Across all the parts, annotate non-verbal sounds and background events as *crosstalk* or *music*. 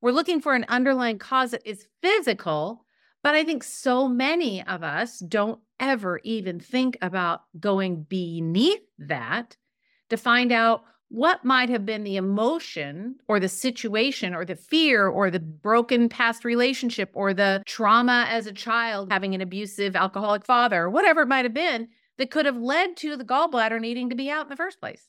we're looking for an underlying cause that is physical. But I think so many of us don't ever even think about going beneath that to find out what might have been the emotion or the situation or the fear or the broken past relationship or the trauma as a child having an abusive alcoholic father whatever it might have been that could have led to the gallbladder needing to be out in the first place.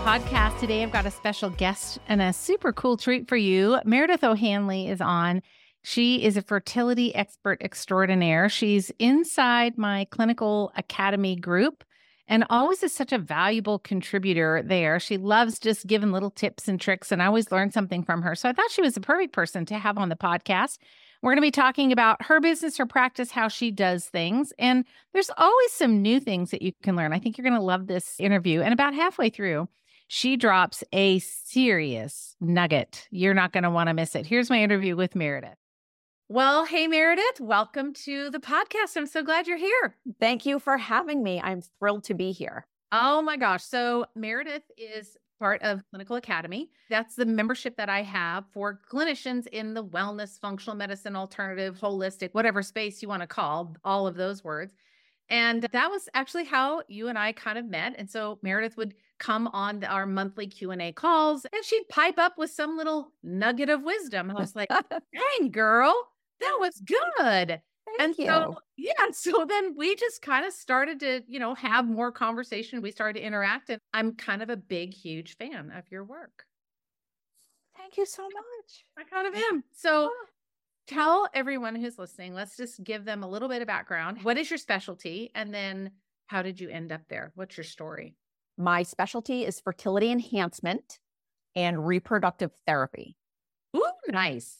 Podcast. Today, I've got a special guest and a super cool treat for you. Meredith O'Hanley is on. She is a fertility expert extraordinaire. She's inside my clinical academy group and always is such a valuable contributor there. She loves just giving little tips and tricks, and I always learn something from her. So I thought she was the perfect person to have on the podcast. We're going to be talking about her business, her practice, how she does things. And there's always some new things that you can learn. I think you're going to love this interview. And about halfway through, she drops a serious nugget. You're not going to want to miss it. Here's my interview with Meredith. Well, hey, Meredith, welcome to the podcast. I'm so glad you're here. Thank you for having me. I'm thrilled to be here. Oh my gosh. So, Meredith is part of Clinical Academy. That's the membership that I have for clinicians in the wellness, functional medicine, alternative, holistic, whatever space you want to call all of those words. And that was actually how you and I kind of met. And so Meredith would come on our monthly Q&A calls and she'd pipe up with some little nugget of wisdom. I was like, *laughs* dang girl, that was good. Thank *laughs* and you. so yeah, so then we just kind of started to, you know, have more conversation. We started to interact and I'm kind of a big huge fan of your work. Thank you so much. I kind of am. So tell everyone who's listening, let's just give them a little bit of background. What is your specialty and then how did you end up there? What's your story? My specialty is fertility enhancement and reproductive therapy. Ooh, nice.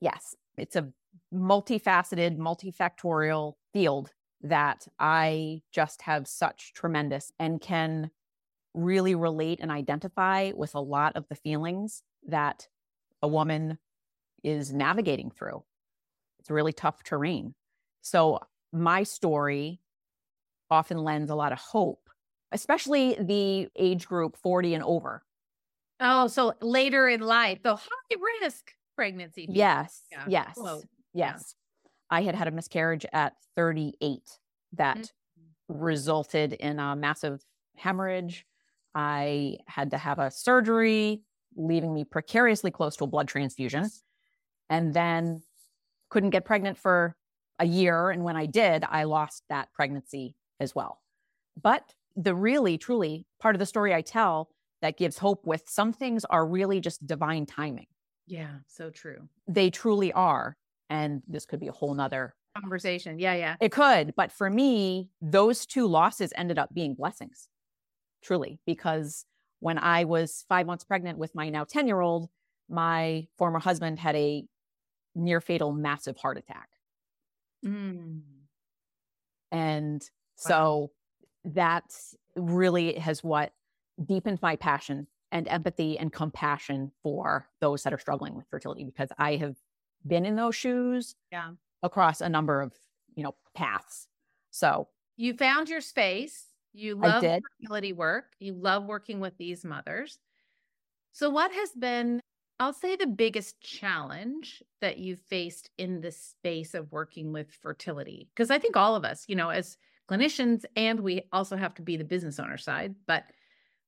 Yes, it's a multifaceted, multifactorial field that I just have such tremendous and can really relate and identify with a lot of the feelings that a woman is navigating through. It's really tough terrain. So, my story often lends a lot of hope, especially the age group 40 and over. Oh, so later in life, the high risk pregnancy. Yes. Yeah. Yes. Whoa. Yes. Yeah. I had had a miscarriage at 38 that mm-hmm. resulted in a massive hemorrhage. I had to have a surgery, leaving me precariously close to a blood transfusion, and then couldn't get pregnant for a year. And when I did, I lost that pregnancy as well. But the really, truly part of the story I tell that gives hope with some things are really just divine timing. Yeah, so true. They truly are. And this could be a whole nother conversation. Yeah, yeah. It could. But for me, those two losses ended up being blessings, truly, because when I was five months pregnant with my now 10 year old, my former husband had a near fatal massive heart attack. Mm. And so wow. that really has what deepened my passion and empathy and compassion for those that are struggling with fertility because I have been in those shoes yeah. across a number of, you know, paths. So you found your space. You love fertility work. You love working with these mothers. So what has been I'll say the biggest challenge that you've faced in the space of working with fertility, because I think all of us, you know, as clinicians, and we also have to be the business owner side, but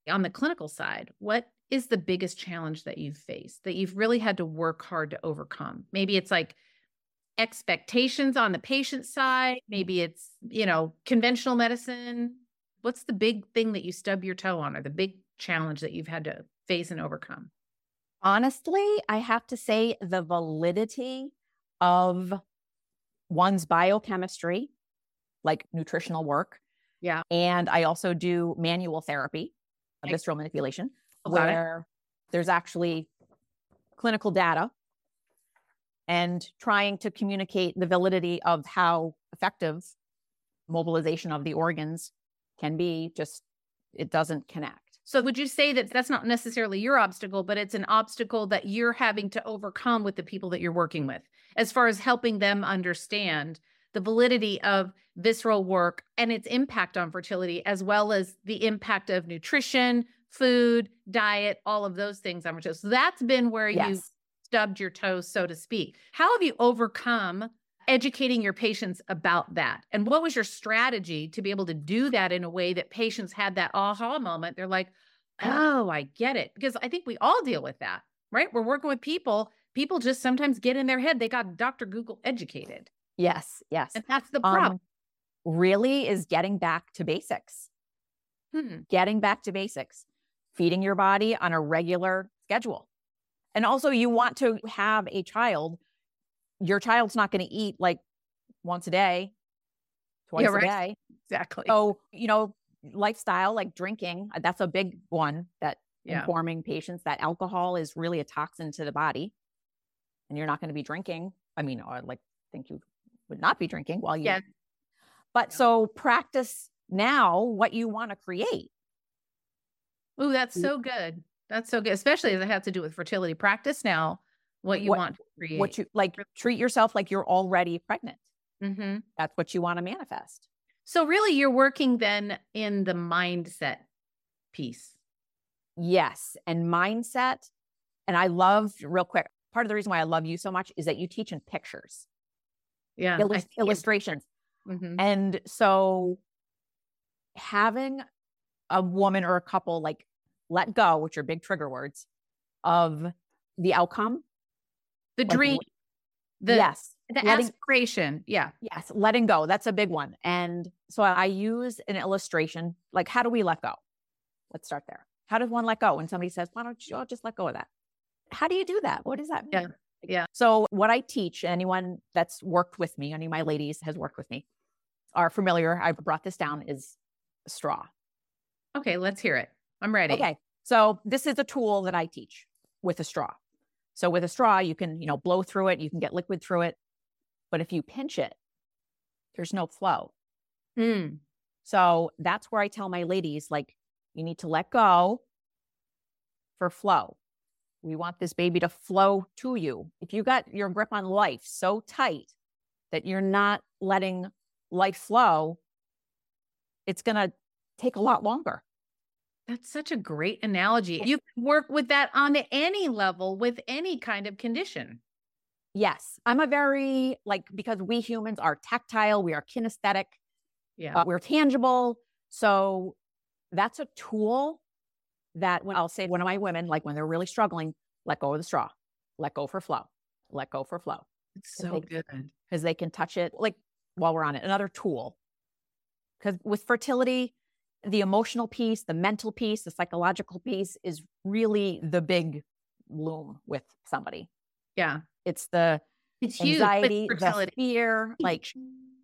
on the clinical side, what is the biggest challenge that you've faced that you've really had to work hard to overcome? Maybe it's like expectations on the patient side, maybe it's, you know, conventional medicine. What's the big thing that you stub your toe on or the big challenge that you've had to face and overcome? Honestly, I have to say the validity of one's biochemistry, like nutritional work. Yeah. And I also do manual therapy, uh, visceral manipulation, where there's actually clinical data and trying to communicate the validity of how effective mobilization of the organs can be just it doesn't connect so would you say that that's not necessarily your obstacle but it's an obstacle that you're having to overcome with the people that you're working with as far as helping them understand the validity of visceral work and its impact on fertility as well as the impact of nutrition food diet all of those things on fertility so that's been where yes. you stubbed your toes so to speak how have you overcome educating your patients about that. And what was your strategy to be able to do that in a way that patients had that aha moment? They're like, oh, I get it. Because I think we all deal with that, right? We're working with people. People just sometimes get in their head, they got Dr. Google educated. Yes, yes. And that's the problem. Um, really is getting back to basics. Hmm. Getting back to basics, feeding your body on a regular schedule. And also, you want to have a child your child's not going to eat like once a day, twice yeah, right. a day. Exactly. So, you know, lifestyle like drinking, uh, that's a big one that yeah. informing patients that alcohol is really a toxin to the body and you're not going to be drinking. I mean, or like think you would not be drinking while you. Yeah. But yeah. so practice now what you want to create. Oh, that's so good. That's so good, especially as it has to do with fertility practice now what you what, want to create. What you like, treat yourself like you're already pregnant. Mm-hmm. That's what you want to manifest. So, really, you're working then in the mindset piece. Yes. And mindset. And I love, real quick, part of the reason why I love you so much is that you teach in pictures. Yeah. Illust- illustrations. Mm-hmm. And so, having a woman or a couple like let go, which are big trigger words, of the outcome the like, dream the yes. the letting, aspiration yeah. Yes letting go that's a big one. And so i use an illustration like how do we let go? Let's start there. How does one let go when somebody says why don't you just let go of that? How do you do that? What does that mean? Yeah yeah. so what i teach anyone that's worked with me any of my ladies has worked with me are familiar i brought this down is straw. Okay let's hear it. I'm ready. Okay so this is a tool that i teach with a straw so with a straw, you can, you know, blow through it, you can get liquid through it. But if you pinch it, there's no flow. Mm. So that's where I tell my ladies, like, you need to let go for flow. We want this baby to flow to you. If you got your grip on life so tight that you're not letting life flow, it's going to take a lot longer. That's such a great analogy. You can work with that on any level with any kind of condition. Yes. I'm a very, like, because we humans are tactile, we are kinesthetic, yeah. Uh, we're tangible. So that's a tool that when I'll say one of my women, like when they're really struggling, let go of the straw, let go for flow, let go for flow. It's so they, good. Because they can touch it, like while we're on it, another tool. Because with fertility, the emotional piece, the mental piece, the psychological piece is really the big loom with somebody. Yeah. It's the it's anxiety, huge, the fear, like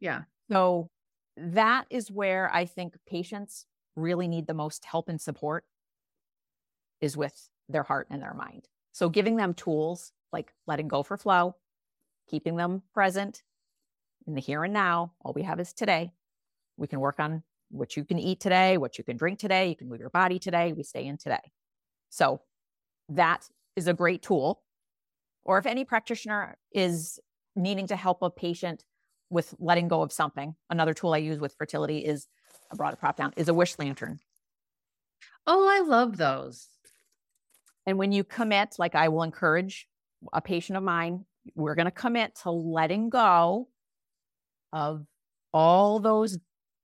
yeah. So that is where I think patients really need the most help and support is with their heart and their mind. So giving them tools like letting go for flow, keeping them present in the here and now. All we have is today. We can work on what you can eat today, what you can drink today, you can move your body today, we stay in today. So that is a great tool. Or if any practitioner is needing to help a patient with letting go of something, another tool I use with fertility is I brought a prop down, is a wish lantern. Oh, I love those. And when you commit, like I will encourage a patient of mine, we're going to commit to letting go of all those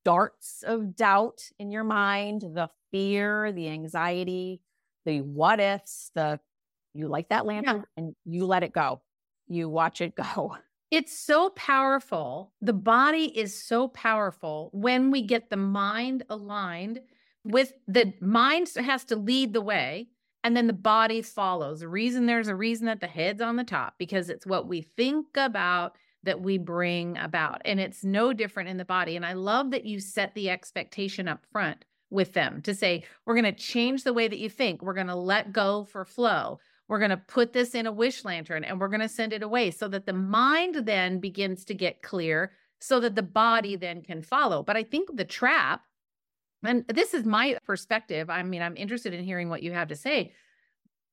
darts of doubt in your mind, the fear, the anxiety, the what ifs, the you like that lantern yeah. and you let it go. You watch it go. It's so powerful. The body is so powerful when we get the mind aligned with the mind has to lead the way and then the body follows. The reason there's a reason that the head's on the top because it's what we think about that we bring about. And it's no different in the body. And I love that you set the expectation up front with them to say, we're going to change the way that you think. We're going to let go for flow. We're going to put this in a wish lantern and we're going to send it away so that the mind then begins to get clear so that the body then can follow. But I think the trap, and this is my perspective. I mean, I'm interested in hearing what you have to say.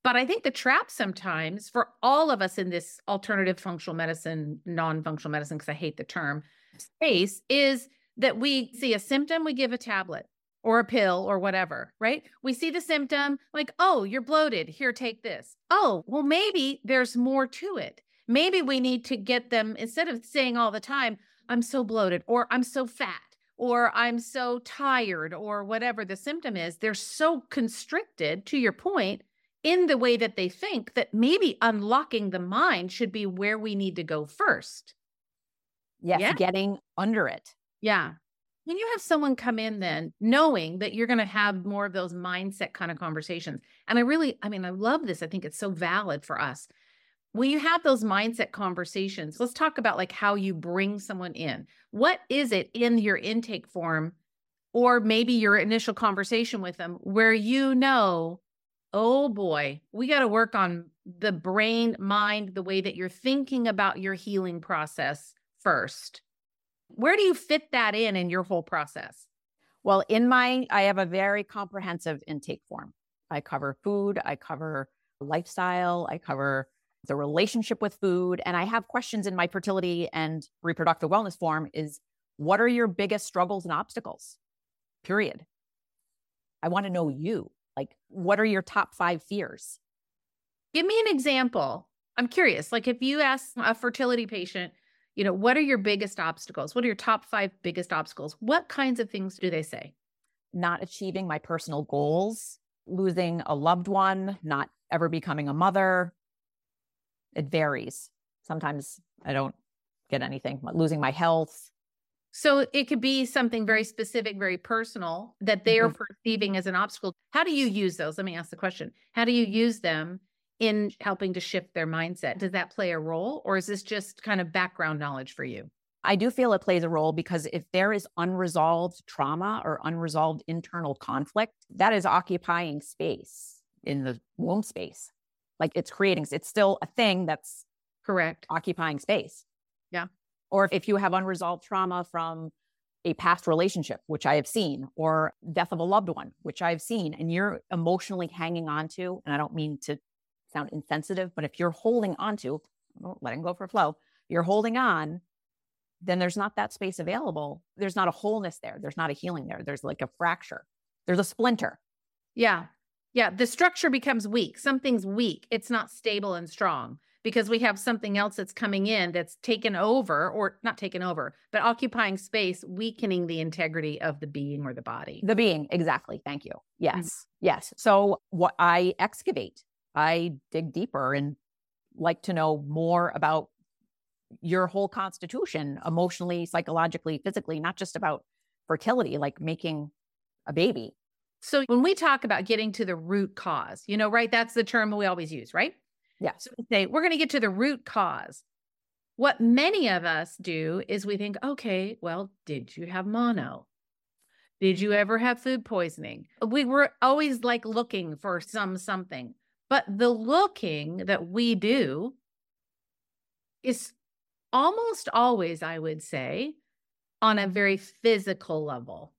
But I think the trap sometimes for all of us in this alternative functional medicine, non functional medicine, because I hate the term space, is that we see a symptom, we give a tablet or a pill or whatever, right? We see the symptom, like, oh, you're bloated. Here, take this. Oh, well, maybe there's more to it. Maybe we need to get them, instead of saying all the time, I'm so bloated or I'm so fat or I'm so tired or whatever the symptom is, they're so constricted, to your point, in the way that they think that maybe unlocking the mind should be where we need to go first. Yes, yeah. getting under it. Yeah. When you have someone come in, then knowing that you're going to have more of those mindset kind of conversations. And I really, I mean, I love this. I think it's so valid for us. When you have those mindset conversations, let's talk about like how you bring someone in. What is it in your intake form or maybe your initial conversation with them where you know oh boy, we got to work on the brain, mind, the way that you're thinking about your healing process first. Where do you fit that in in your whole process? Well, in my, I have a very comprehensive intake form. I cover food, I cover lifestyle, I cover the relationship with food, and I have questions in my fertility and reproductive wellness form is what are your biggest struggles and obstacles? Period. I want to know you. Like, what are your top five fears? Give me an example. I'm curious. Like, if you ask a fertility patient, you know, what are your biggest obstacles? What are your top five biggest obstacles? What kinds of things do they say? Not achieving my personal goals, losing a loved one, not ever becoming a mother. It varies. Sometimes I don't get anything, losing my health, so it could be something very specific, very personal that they are mm-hmm. perceiving as an obstacle. How do you use those? Let me ask the question. How do you use them in helping to shift their mindset? Does that play a role or is this just kind of background knowledge for you? I do feel it plays a role because if there is unresolved trauma or unresolved internal conflict, that is occupying space in the womb space. Like it's creating, it's still a thing that's correct, occupying space. Yeah or if you have unresolved trauma from a past relationship, which I have seen, or death of a loved one, which I've seen, and you're emotionally hanging on to, and I don't mean to sound insensitive, but if you're holding on to, letting go for flow, you're holding on, then there's not that space available. There's not a wholeness there. There's not a healing there. There's like a fracture. There's a splinter. Yeah. Yeah. The structure becomes weak. Something's weak. It's not stable and strong because we have something else that's coming in that's taken over or not taken over, but occupying space, weakening the integrity of the being or the body. The being, exactly. Thank you. Yes. Mm-hmm. Yes. So what I excavate, I dig deeper and like to know more about your whole constitution, emotionally, psychologically, physically, not just about fertility, like making a baby. So when we talk about getting to the root cause, you know, right? That's the term we always use, right? Yeah. So we say we're going to get to the root cause. What many of us do is we think, okay, well, did you have mono? Did you ever have food poisoning? We were always like looking for some something. But the looking that we do is almost always, I would say, on a very physical level.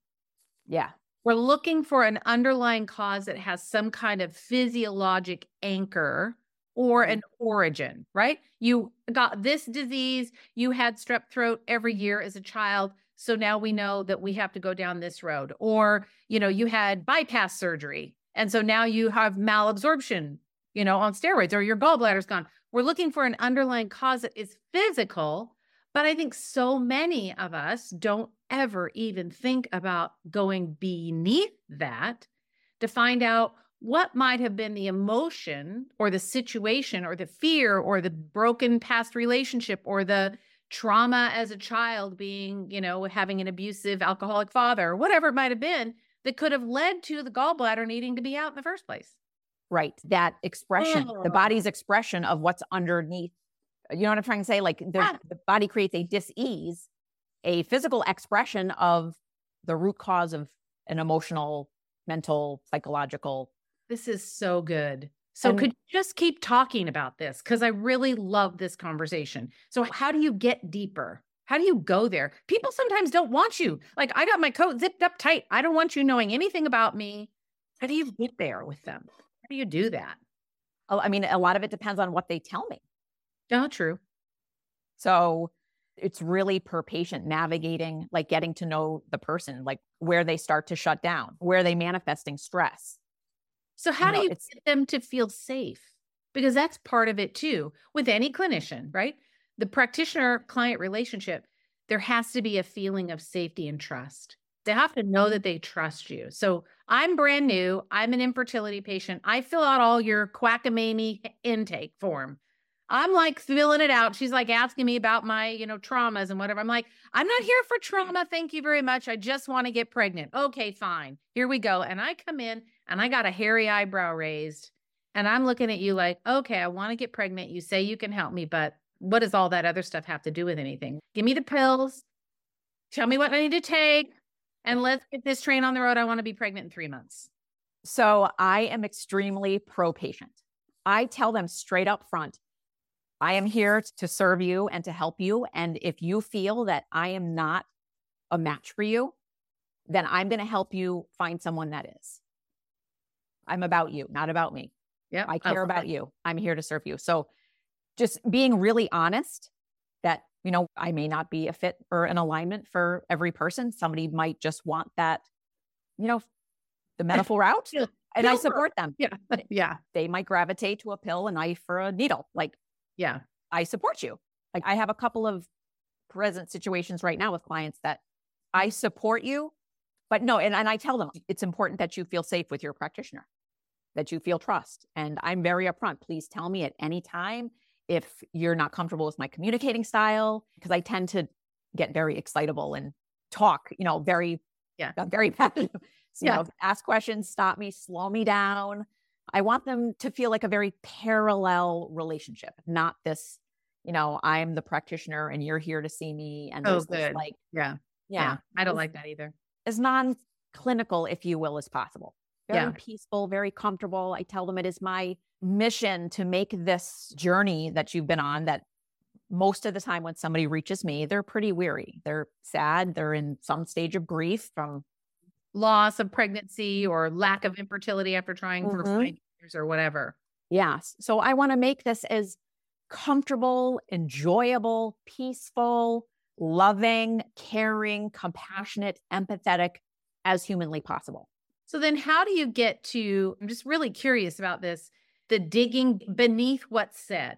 Yeah. We're looking for an underlying cause that has some kind of physiologic anchor or mm-hmm. an origin, right? You got this disease, you had strep throat every year as a child. So now we know that we have to go down this road. Or, you know, you had bypass surgery. And so now you have malabsorption, you know, on steroids or your gallbladder's gone. We're looking for an underlying cause that is physical. But I think so many of us don't ever even think about going beneath that to find out what might have been the emotion or the situation or the fear or the broken past relationship or the trauma as a child being, you know, having an abusive alcoholic father or whatever it might have been that could have led to the gallbladder needing to be out in the first place. Right. That expression, oh. the body's expression of what's underneath. You know what I'm trying to say? Like yeah. the body creates a dis-ease, a physical expression of the root cause of an emotional, mental, psychological this is so good. So and, could you just keep talking about this? Because I really love this conversation. So how do you get deeper? How do you go there? People sometimes don't want you. Like I got my coat zipped up tight. I don't want you knowing anything about me. How do you get there with them? How do you do that? Oh, I mean, a lot of it depends on what they tell me. Oh, true. So it's really per patient navigating, like getting to know the person, like where they start to shut down, where they manifesting stress. So how know, do you get them to feel safe? Because that's part of it too with any clinician, right? The practitioner client relationship, there has to be a feeling of safety and trust. They have to know that mm-hmm. they trust you. So I'm brand new. I'm an infertility patient. I fill out all your quackamamie intake form. I'm like filling it out. She's like asking me about my, you know, traumas and whatever. I'm like, I'm not here for trauma. Thank you very much. I just want to get pregnant. Okay, fine. Here we go. And I come in and I got a hairy eyebrow raised. And I'm looking at you like, okay, I want to get pregnant. You say you can help me, but what does all that other stuff have to do with anything? Give me the pills. Tell me what I need to take. And let's get this train on the road. I want to be pregnant in three months. So I am extremely pro patient. I tell them straight up front I am here to serve you and to help you. And if you feel that I am not a match for you, then I'm going to help you find someone that is. I'm about you, not about me. Yeah. I care about you. I'm here to serve you. So just being really honest that, you know, I may not be a fit or an alignment for every person. Somebody might just want that, you know, the medical route. And I support them. *laughs* Yeah. Yeah. They might gravitate to a pill, a knife, or a needle. Like yeah. I support you. Like I have a couple of present situations right now with clients that I support you, but no, and, and I tell them it's important that you feel safe with your practitioner, that you feel trust. And I'm very upfront. Please tell me at any time if you're not comfortable with my communicating style, because I tend to get very excitable and talk, you know, very, yeah, *laughs* very passionate. So, yeah. You know, ask questions, stop me, slow me down. I want them to feel like a very parallel relationship, not this, you know, I'm the practitioner and you're here to see me. And oh, good. like, yeah. yeah. Yeah. I don't like that either. As non clinical, if you will, as possible. Very yeah. peaceful, very comfortable. I tell them it is my mission to make this journey that you've been on that most of the time when somebody reaches me, they're pretty weary. They're sad. They're in some stage of grief from loss of pregnancy or lack of infertility after trying mm-hmm. for five years or whatever. Yes. So I want to make this as comfortable, enjoyable, peaceful, loving, caring, compassionate, empathetic as humanly possible. So then how do you get to I'm just really curious about this, the digging beneath what's said.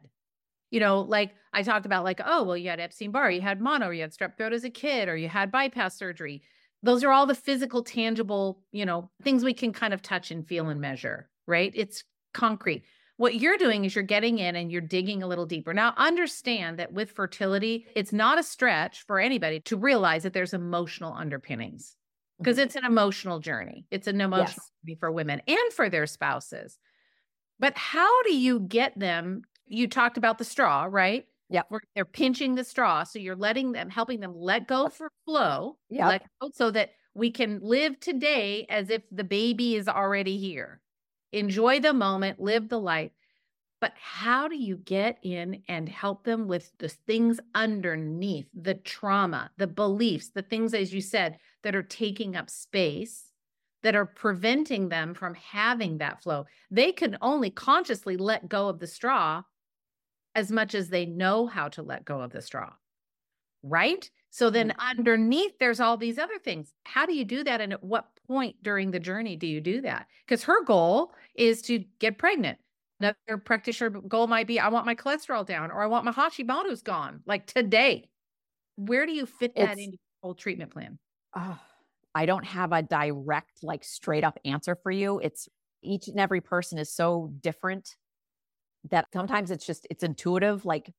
You know, like I talked about like, oh, well, you had Epstein Barr, you had mono, you had strep throat as a kid, or you had bypass surgery. Those are all the physical tangible you know things we can kind of touch and feel and measure right? It's concrete. What you're doing is you're getting in and you're digging a little deeper. Now understand that with fertility it's not a stretch for anybody to realize that there's emotional underpinnings because mm-hmm. it's an emotional journey it's an emotional yes. journey for women and for their spouses but how do you get them you talked about the straw right yeah. They're pinching the straw. So you're letting them, helping them let go for flow. Yeah. So that we can live today as if the baby is already here. Enjoy the moment, live the life. But how do you get in and help them with the things underneath the trauma, the beliefs, the things, as you said, that are taking up space, that are preventing them from having that flow? They can only consciously let go of the straw as much as they know how to let go of the straw. Right? So then mm-hmm. underneath, there's all these other things. How do you do that? And at what point during the journey do you do that? Because her goal is to get pregnant. Another practitioner goal might be I want my cholesterol down or I want my Hashimoto's gone, like today. Where do you fit that it's, into your whole treatment plan? Uh, I don't have a direct, like straight up answer for you. It's each and every person is so different that sometimes it's just it's intuitive like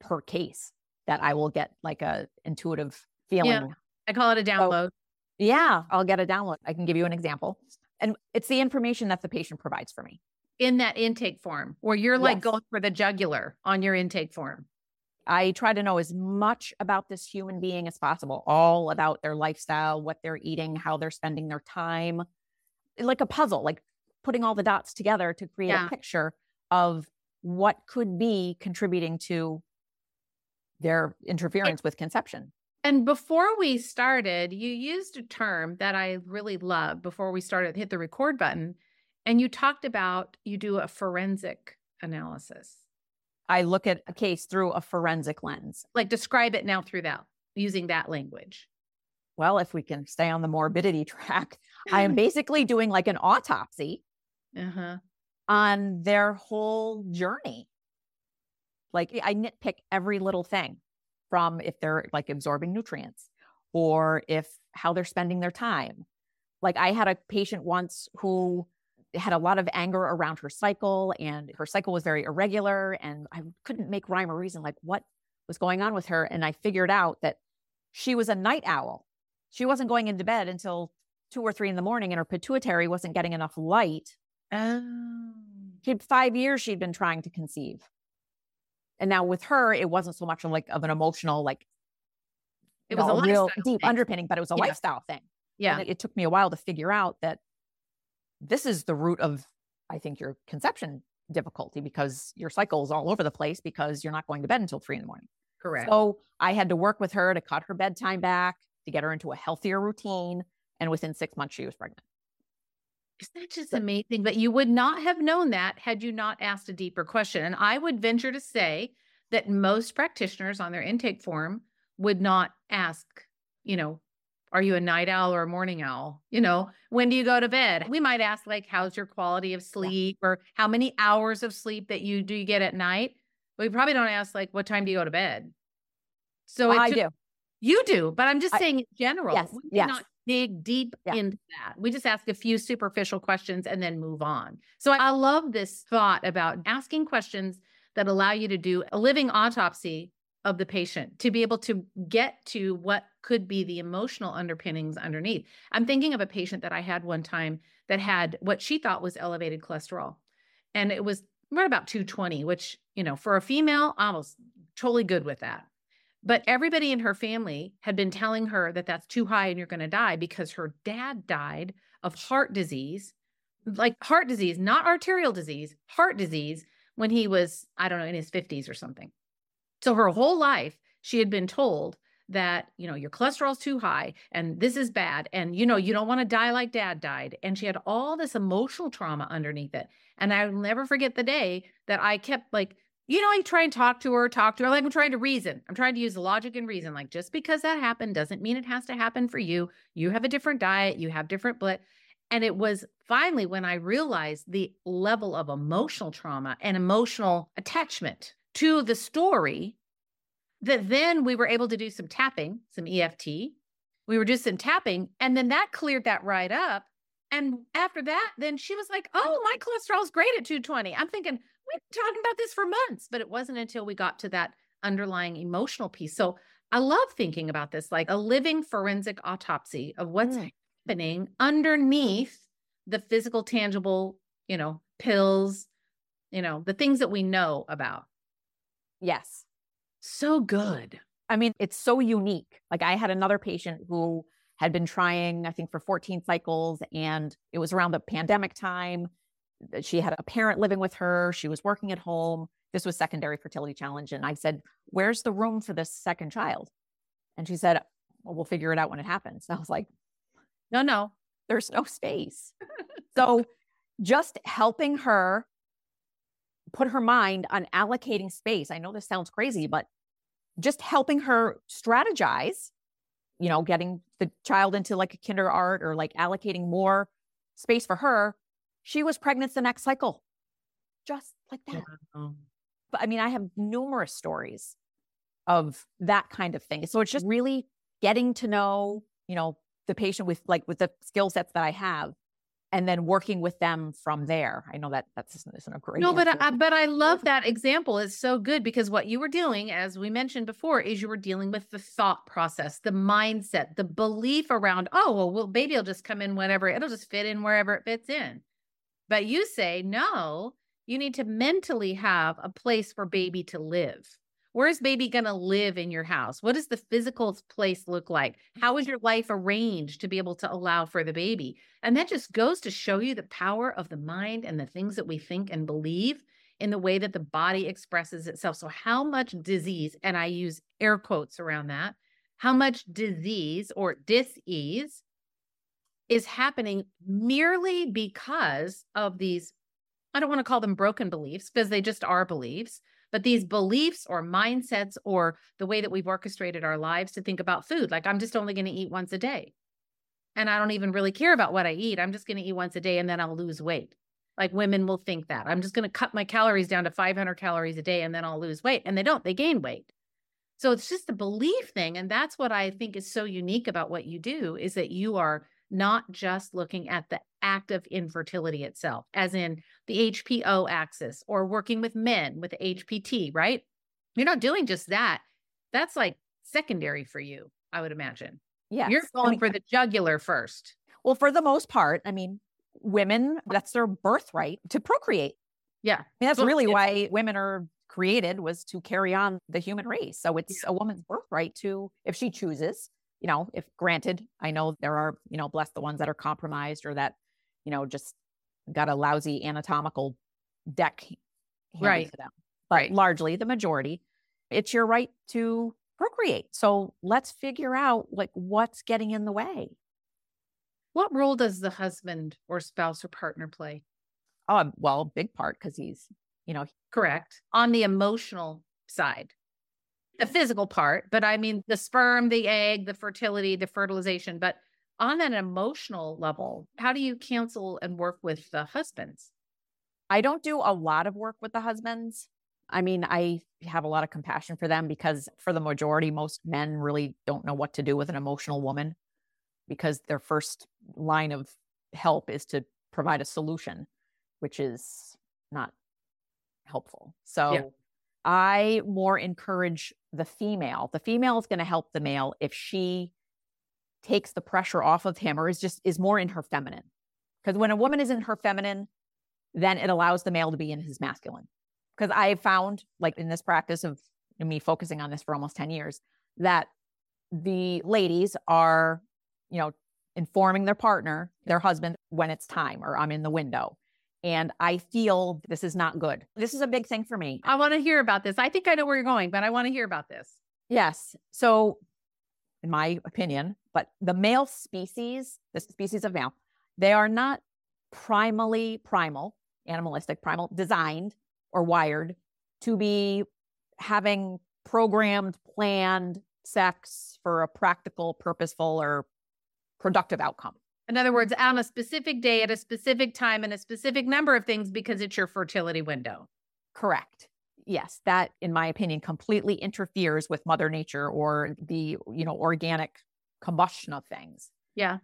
per case that I will get like a intuitive feeling. Yeah, I call it a download. So, yeah, I'll get a download. I can give you an example. And it's the information that the patient provides for me. In that intake form, where you're like yes. going for the jugular on your intake form. I try to know as much about this human being as possible, all about their lifestyle, what they're eating, how they're spending their time, like a puzzle, like putting all the dots together to create yeah. a picture of what could be contributing to their interference with conception. And before we started, you used a term that I really love before we started, hit the record button. And you talked about you do a forensic analysis. I look at a case through a forensic lens. Like describe it now through that, using that language. Well, if we can stay on the morbidity *laughs* track, I am *laughs* basically doing like an autopsy uh-huh. on their whole journey. Like I nitpick every little thing from if they're like absorbing nutrients or if how they're spending their time. Like I had a patient once who had a lot of anger around her cycle and her cycle was very irregular and I couldn't make rhyme or reason like what was going on with her and I figured out that she was a night owl. She wasn't going into bed until 2 or 3 in the morning and her pituitary wasn't getting enough light. Oh. She had 5 years she'd been trying to conceive. And now with her, it wasn't so much of like of an emotional, like it was know, a real deep thing. underpinning, but it was a yeah. lifestyle thing. Yeah. It, it took me a while to figure out that this is the root of, I think, your conception difficulty because your cycle is all over the place because you're not going to bed until three in the morning. Correct. So I had to work with her to cut her bedtime back, to get her into a healthier routine. And within six months, she was pregnant. Isn't that just amazing? But you would not have known that had you not asked a deeper question. And I would venture to say that most practitioners on their intake form would not ask, you know, are you a night owl or a morning owl? You know, when do you go to bed? We might ask, like, how's your quality of sleep or how many hours of sleep that you do you get at night? we probably don't ask, like, what time do you go to bed? So well, I do. You do, but I'm just I, saying in general. Yes. yes. Not dig deep yeah. into that. We just ask a few superficial questions and then move on. So I love this thought about asking questions that allow you to do a living autopsy of the patient to be able to get to what could be the emotional underpinnings underneath. I'm thinking of a patient that I had one time that had what she thought was elevated cholesterol. And it was right about 220, which, you know, for a female, I was totally good with that. But everybody in her family had been telling her that that's too high and you're going to die because her dad died of heart disease, like heart disease, not arterial disease, heart disease when he was, I don't know, in his 50s or something. So her whole life, she had been told that, you know, your cholesterol's too high and this is bad. And, you know, you don't want to die like dad died. And she had all this emotional trauma underneath it. And I'll never forget the day that I kept like, you know, I try and talk to her, talk to her, like I'm trying to reason. I'm trying to use logic and reason. Like, just because that happened doesn't mean it has to happen for you. You have a different diet, you have different blood. And it was finally when I realized the level of emotional trauma and emotional attachment to the story that then we were able to do some tapping, some EFT. We were just some tapping, and then that cleared that right up. And after that, then she was like, Oh, my cholesterol's great at 220. I'm thinking, we've been talking about this for months, but it wasn't until we got to that underlying emotional piece. So I love thinking about this like a living forensic autopsy of what's mm. happening underneath the physical, tangible, you know, pills, you know, the things that we know about. Yes. So good. I mean, it's so unique. Like I had another patient who had been trying, I think, for 14 cycles, and it was around the pandemic time she had a parent living with her. She was working at home. This was secondary fertility challenge. And I said, Where's the room for this second child? And she said, Well, we'll figure it out when it happens. And *laughs* I was like, No, no, there's no space. *laughs* so just helping her put her mind on allocating space. I know this sounds crazy, but just helping her strategize, you know, getting the child into like a kinder art or like allocating more space for her she was pregnant the next cycle, just like that. But I mean, I have numerous stories of that kind of thing. So it's just really getting to know, you know, the patient with like with the skill sets that I have and then working with them from there. I know that that's isn't a great. No, but I, but I love *laughs* that example. It's so good because what you were doing, as we mentioned before, is you were dealing with the thought process, the mindset, the belief around. Oh well, well, baby will just come in whenever it'll just fit in wherever it fits in. But you say, no, you need to mentally have a place for baby to live. Where is baby going to live in your house? What does the physical place look like? How is your life arranged to be able to allow for the baby? And that just goes to show you the power of the mind and the things that we think and believe in the way that the body expresses itself. So, how much disease, and I use air quotes around that, how much disease or dis-ease is happening merely because of these I don't want to call them broken beliefs because they just are beliefs, but these beliefs or mindsets or the way that we've orchestrated our lives to think about food. Like, I'm just only going to eat once a day. And I don't even really care about what I eat. I'm just going to eat once a day and then I'll lose weight. Like, women will think that I'm just going to cut my calories down to 500 calories a day and then I'll lose weight. And they don't, they gain weight. So it's just a belief thing. And that's what I think is so unique about what you do is that you are not just looking at the act of infertility itself, as in the HPO axis or working with men with HPT, right? You're not doing just that. That's like secondary for you, I would imagine. Yeah. You're going I mean, for the jugular first. Well, for the most part, I mean, women, that's their birthright to procreate. Yeah. I mean, that's really why women are created was to carry on the human race. So it's yeah. a woman's birthright to, if she chooses, you know, if granted, I know there are, you know, bless the ones that are compromised or that, you know, just got a lousy anatomical deck right. to them. But right. largely the majority, it's your right to procreate. So let's figure out like what's getting in the way. What role does the husband or spouse or partner play? Oh, well, big part because he's, you know, correct on the emotional side the physical part, but I mean the sperm, the egg, the fertility, the fertilization. But on an emotional level, how do you counsel and work with the husbands? I don't do a lot of work with the husbands. I mean, I have a lot of compassion for them because for the majority, most men really don't know what to do with an emotional woman because their first line of help is to provide a solution, which is not helpful. So yeah. I more encourage the female. The female is going to help the male if she takes the pressure off of him or is just is more in her feminine. Because when a woman is in her feminine, then it allows the male to be in his masculine. Because I found, like in this practice of me focusing on this for almost 10 years, that the ladies are, you know, informing their partner, their husband, when it's time or I'm in the window. And I feel this is not good. This is a big thing for me. I want to hear about this. I think I know where you're going, but I want to hear about this. Yes. So, in my opinion, but the male species, the species of male, they are not primally primal, animalistic, primal, designed or wired to be having programmed, planned sex for a practical, purposeful, or productive outcome. In other words, on a specific day at a specific time and a specific number of things because it's your fertility window. Correct. Yes, that in my opinion completely interferes with mother nature or the, you know, organic combustion of things. Yeah.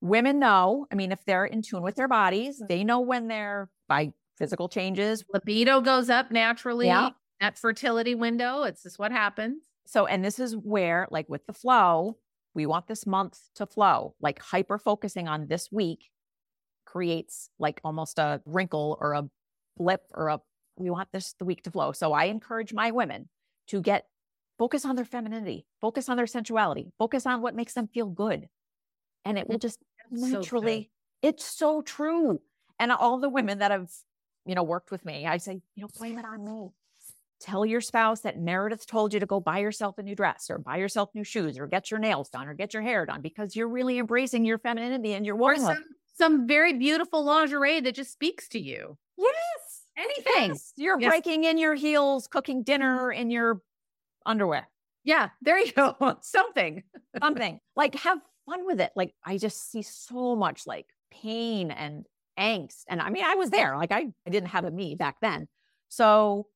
Women know, I mean if they're in tune with their bodies, they know when they're by physical changes, libido goes up naturally yeah. at fertility window. It's just what happens. So and this is where like with the flow, we want this month to flow. Like hyper focusing on this week creates like almost a wrinkle or a blip or a, we want this the week to flow. So I encourage my women to get focus on their femininity, focus on their sensuality, focus on what makes them feel good. And it will just naturally, it's so true. And all the women that have, you know, worked with me, I say, you know, blame it on me tell your spouse that Meredith told you to go buy yourself a new dress or buy yourself new shoes or get your nails done or get your hair done because you're really embracing your femininity and your womanhood. Or some, some very beautiful lingerie that just speaks to you. Yes. Anything. Yes. You're yes. breaking in your heels, cooking dinner mm-hmm. in your underwear. Yeah, there you go. *laughs* Something. Something. *laughs* Like have fun with it. Like I just see so much like pain and angst. And I mean, I was there. Like I, I didn't have a me back then. So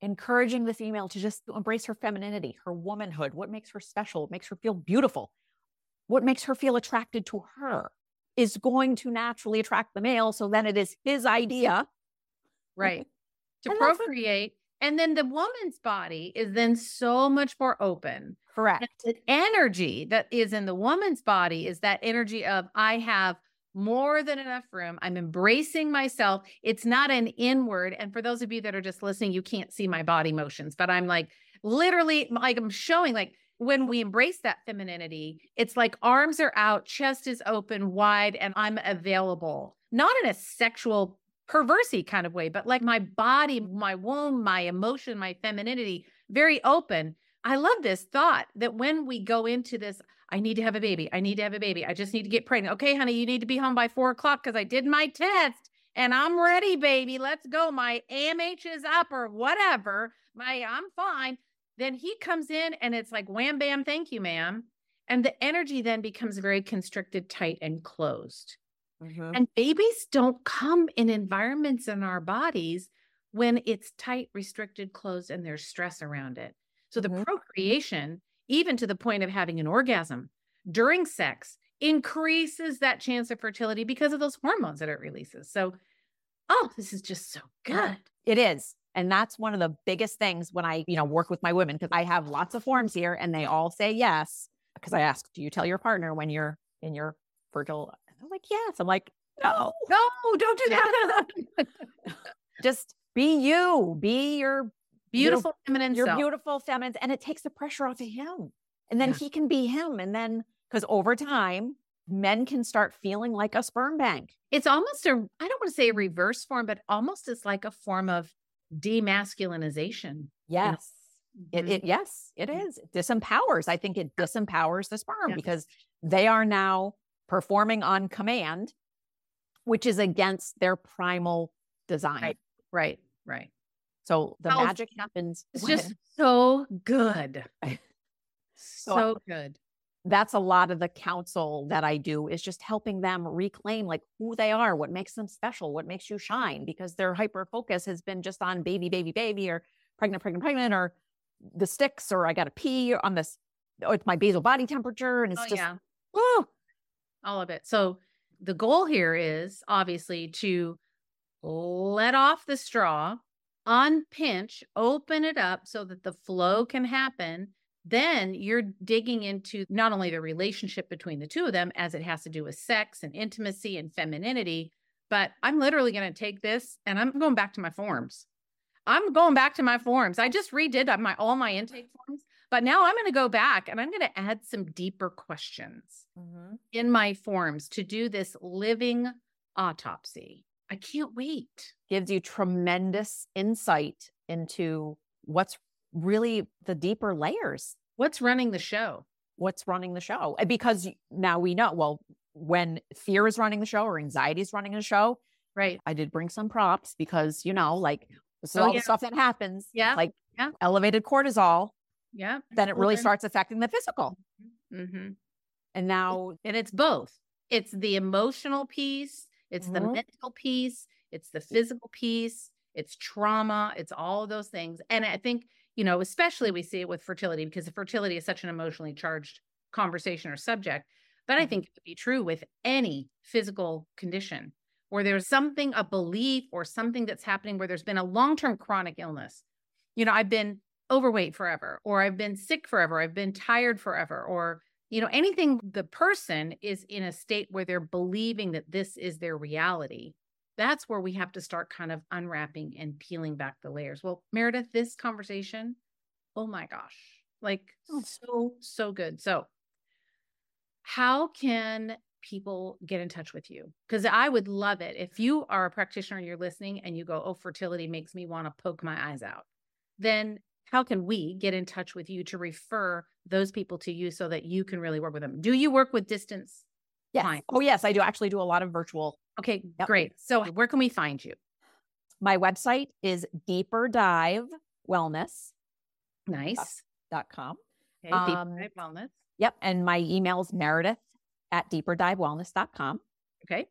encouraging the female to just embrace her femininity, her womanhood, what makes her special, what makes her feel beautiful, what makes her feel attracted to her is going to naturally attract the male. So then it is his idea. Right. to and procreate. And then the woman's body is then so much more open. Correct. And the energy that is in the woman's body is that energy of, I have more than enough room. I'm embracing myself. It's not an inward. And for those of you that are just listening, you can't see my body motions, but I'm like literally like I'm showing like when we embrace that femininity, it's like arms are out, chest is open wide, and I'm available, not in a sexual perversey kind of way, but like my body, my womb, my emotion, my femininity, very open. I love this thought that when we go into this, I need to have a baby. I need to have a baby. I just need to get pregnant. Okay, honey, you need to be home by four o'clock because I did my test and I'm ready, baby. Let's go. My AMH is up or whatever. My I'm fine. Then he comes in and it's like wham bam, thank you, ma'am. And the energy then becomes very constricted, tight, and closed. Mm-hmm. And babies don't come in environments in our bodies when it's tight, restricted, closed, and there's stress around it. So the mm-hmm. procreation, even to the point of having an orgasm during sex, increases that chance of fertility because of those hormones that it releases. So, oh, this is just so good. It is. And that's one of the biggest things when I, you know, work with my women because I have lots of forms here and they all say yes. Because I ask, do you tell your partner when you're in your fertile? I'm like, yes. I'm like, no, *laughs* no, don't do that. *laughs* Just be you, be your beautiful feminine your beautiful feminine. And it takes the pressure off of him. And then yeah. he can be him. And then because over time, men can start feeling like a sperm bank. It's almost a, I don't want to say a reverse form, but almost it's like a form of demasculinization. Yes. You know? it, mm-hmm. it, yes, it mm-hmm. is. It disempowers. I think it disempowers the sperm yeah. because they are now performing on command, which is against their primal design. Right. Right. Right. So the oh, magic happens. It's when... just so good. *laughs* so, so good that's a lot of the counsel that I do is just helping them reclaim like who they are, what makes them special, what makes you shine, because their hyper focus has been just on baby, baby, baby, or pregnant, pregnant, pregnant, or the sticks, or I got to pee on this, oh, it's my basal body temperature. And it's oh, just, yeah. oh. All of it. So the goal here is obviously to let off the straw, unpinch, open it up so that the flow can happen then you're digging into not only the relationship between the two of them as it has to do with sex and intimacy and femininity, but I'm literally going to take this and I'm going back to my forms. I'm going back to my forms. I just redid my all my intake forms, but now I'm going to go back and I'm going to add some deeper questions mm-hmm. in my forms to do this living autopsy. I can't wait. Gives you tremendous insight into what's really the deeper layers. What's running the show? What's running the show? Because now we know, well, when fear is running the show or anxiety is running the show, right? I did bring some props because, you know, like this is oh, all yeah. the stuff that happens. Yeah. Like yeah. elevated cortisol. Yeah. Then it really starts affecting the physical. Mm-hmm. And now, and it's both. It's the emotional piece, it's mm-hmm. the mental piece, it's the physical piece, it's trauma, it's all of those things. And I think you know, especially we see it with fertility because fertility is such an emotionally charged conversation or subject. But I mm-hmm. think it could be true with any physical condition where there's something, a belief or something that's happening where there's been a long term chronic illness. You know, I've been overweight forever, or I've been sick forever, I've been tired forever, or, you know, anything the person is in a state where they're believing that this is their reality that's where we have to start kind of unwrapping and peeling back the layers. Well, Meredith, this conversation, oh my gosh, like oh. so, so good. So, how can people get in touch with you? Because I would love it if you are a practitioner and you're listening and you go, oh, fertility makes me want to poke my eyes out. Then how can we get in touch with you to refer those people to you so that you can really work with them? Do you work with distance? Yes. Clients? Oh, yes, I do actually do a lot of virtual Okay, yep. great. So where can we find you? My website is deeper dive wellness. Nice. Dot com. Okay, um, deeper dive wellness. Yep. And my email is meredith at deeper dive deeperdivewellness.com. Okay.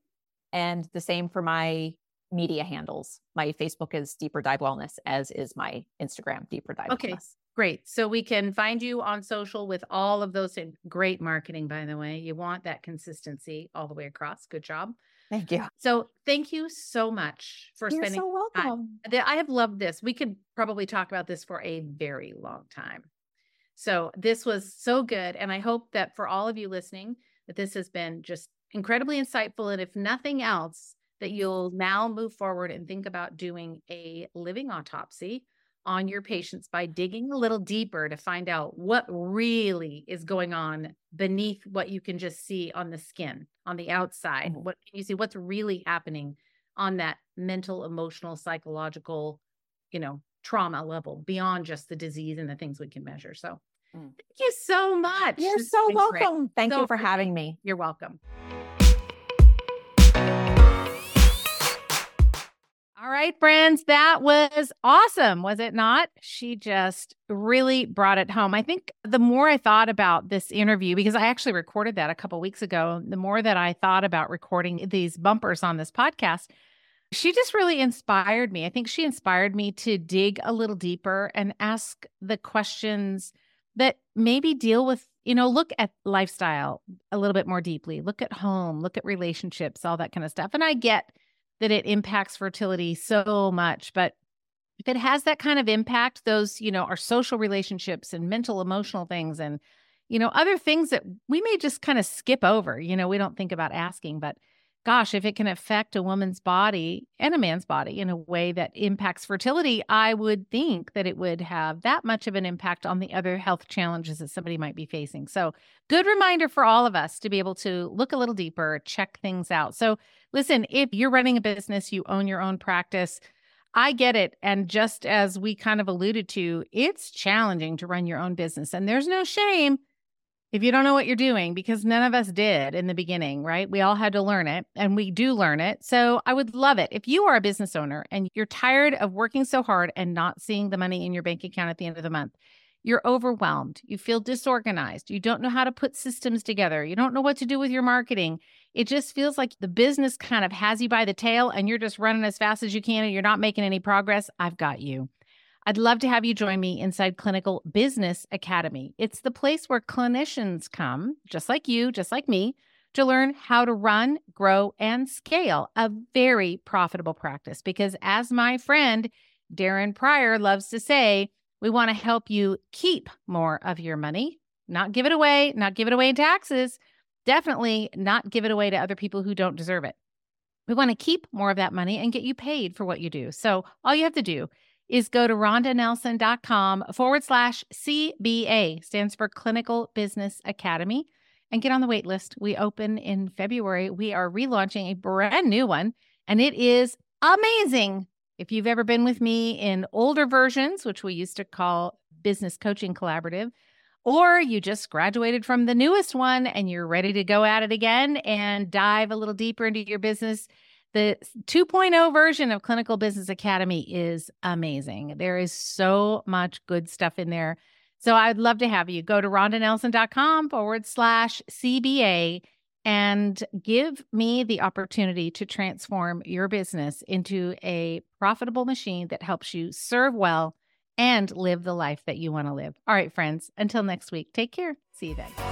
And the same for my media handles. My Facebook is Deeper Dive Wellness, as is my Instagram, Deeper Dive okay. Wellness. Great. So we can find you on social with all of those great marketing, by the way. You want that consistency all the way across. Good job. Thank you. So thank you so much for You're spending. so welcome. Time. I have loved this. We could probably talk about this for a very long time. So this was so good, and I hope that for all of you listening, that this has been just incredibly insightful. And if nothing else, that you'll now move forward and think about doing a living autopsy on your patients by digging a little deeper to find out what really is going on beneath what you can just see on the skin on the outside mm-hmm. what can you see what's really happening on that mental, emotional, psychological, you know, trauma level beyond just the disease and the things we can measure. So mm. thank you so much. You're so welcome. Great. Thank so you for having me. You're welcome. All right, friends, that was awesome, was it not? She just really brought it home. I think the more I thought about this interview, because I actually recorded that a couple weeks ago, the more that I thought about recording these bumpers on this podcast, she just really inspired me. I think she inspired me to dig a little deeper and ask the questions that maybe deal with, you know, look at lifestyle a little bit more deeply, look at home, look at relationships, all that kind of stuff. And I get that it impacts fertility so much. But if it has that kind of impact, those, you know, our social relationships and mental, emotional things and, you know, other things that we may just kind of skip over, you know, we don't think about asking, but gosh, if it can affect a woman's body and a man's body in a way that impacts fertility, I would think that it would have that much of an impact on the other health challenges that somebody might be facing. So, good reminder for all of us to be able to look a little deeper, check things out. So, listen, if you're running a business, you own your own practice. I get it. And just as we kind of alluded to, it's challenging to run your own business. And there's no shame if you don't know what you're doing, because none of us did in the beginning, right? We all had to learn it and we do learn it. So I would love it if you are a business owner and you're tired of working so hard and not seeing the money in your bank account at the end of the month. You're overwhelmed. You feel disorganized. You don't know how to put systems together. You don't know what to do with your marketing. It just feels like the business kind of has you by the tail and you're just running as fast as you can and you're not making any progress. I've got you. I'd love to have you join me inside Clinical Business Academy. It's the place where clinicians come, just like you, just like me, to learn how to run, grow, and scale a very profitable practice. Because as my friend Darren Pryor loves to say, we want to help you keep more of your money, not give it away, not give it away in taxes, definitely not give it away to other people who don't deserve it. We want to keep more of that money and get you paid for what you do. So all you have to do is go to rhondanelson.com forward slash CBA, stands for Clinical Business Academy, and get on the wait list. We open in February. We are relaunching a brand new one, and it is amazing. If you've ever been with me in older versions, which we used to call Business Coaching Collaborative, or you just graduated from the newest one and you're ready to go at it again and dive a little deeper into your business, the 2.0 version of Clinical Business Academy is amazing. There is so much good stuff in there. So I'd love to have you go to rhondanelson.com forward slash CBA and give me the opportunity to transform your business into a profitable machine that helps you serve well and live the life that you want to live. All right, friends, until next week, take care. See you then.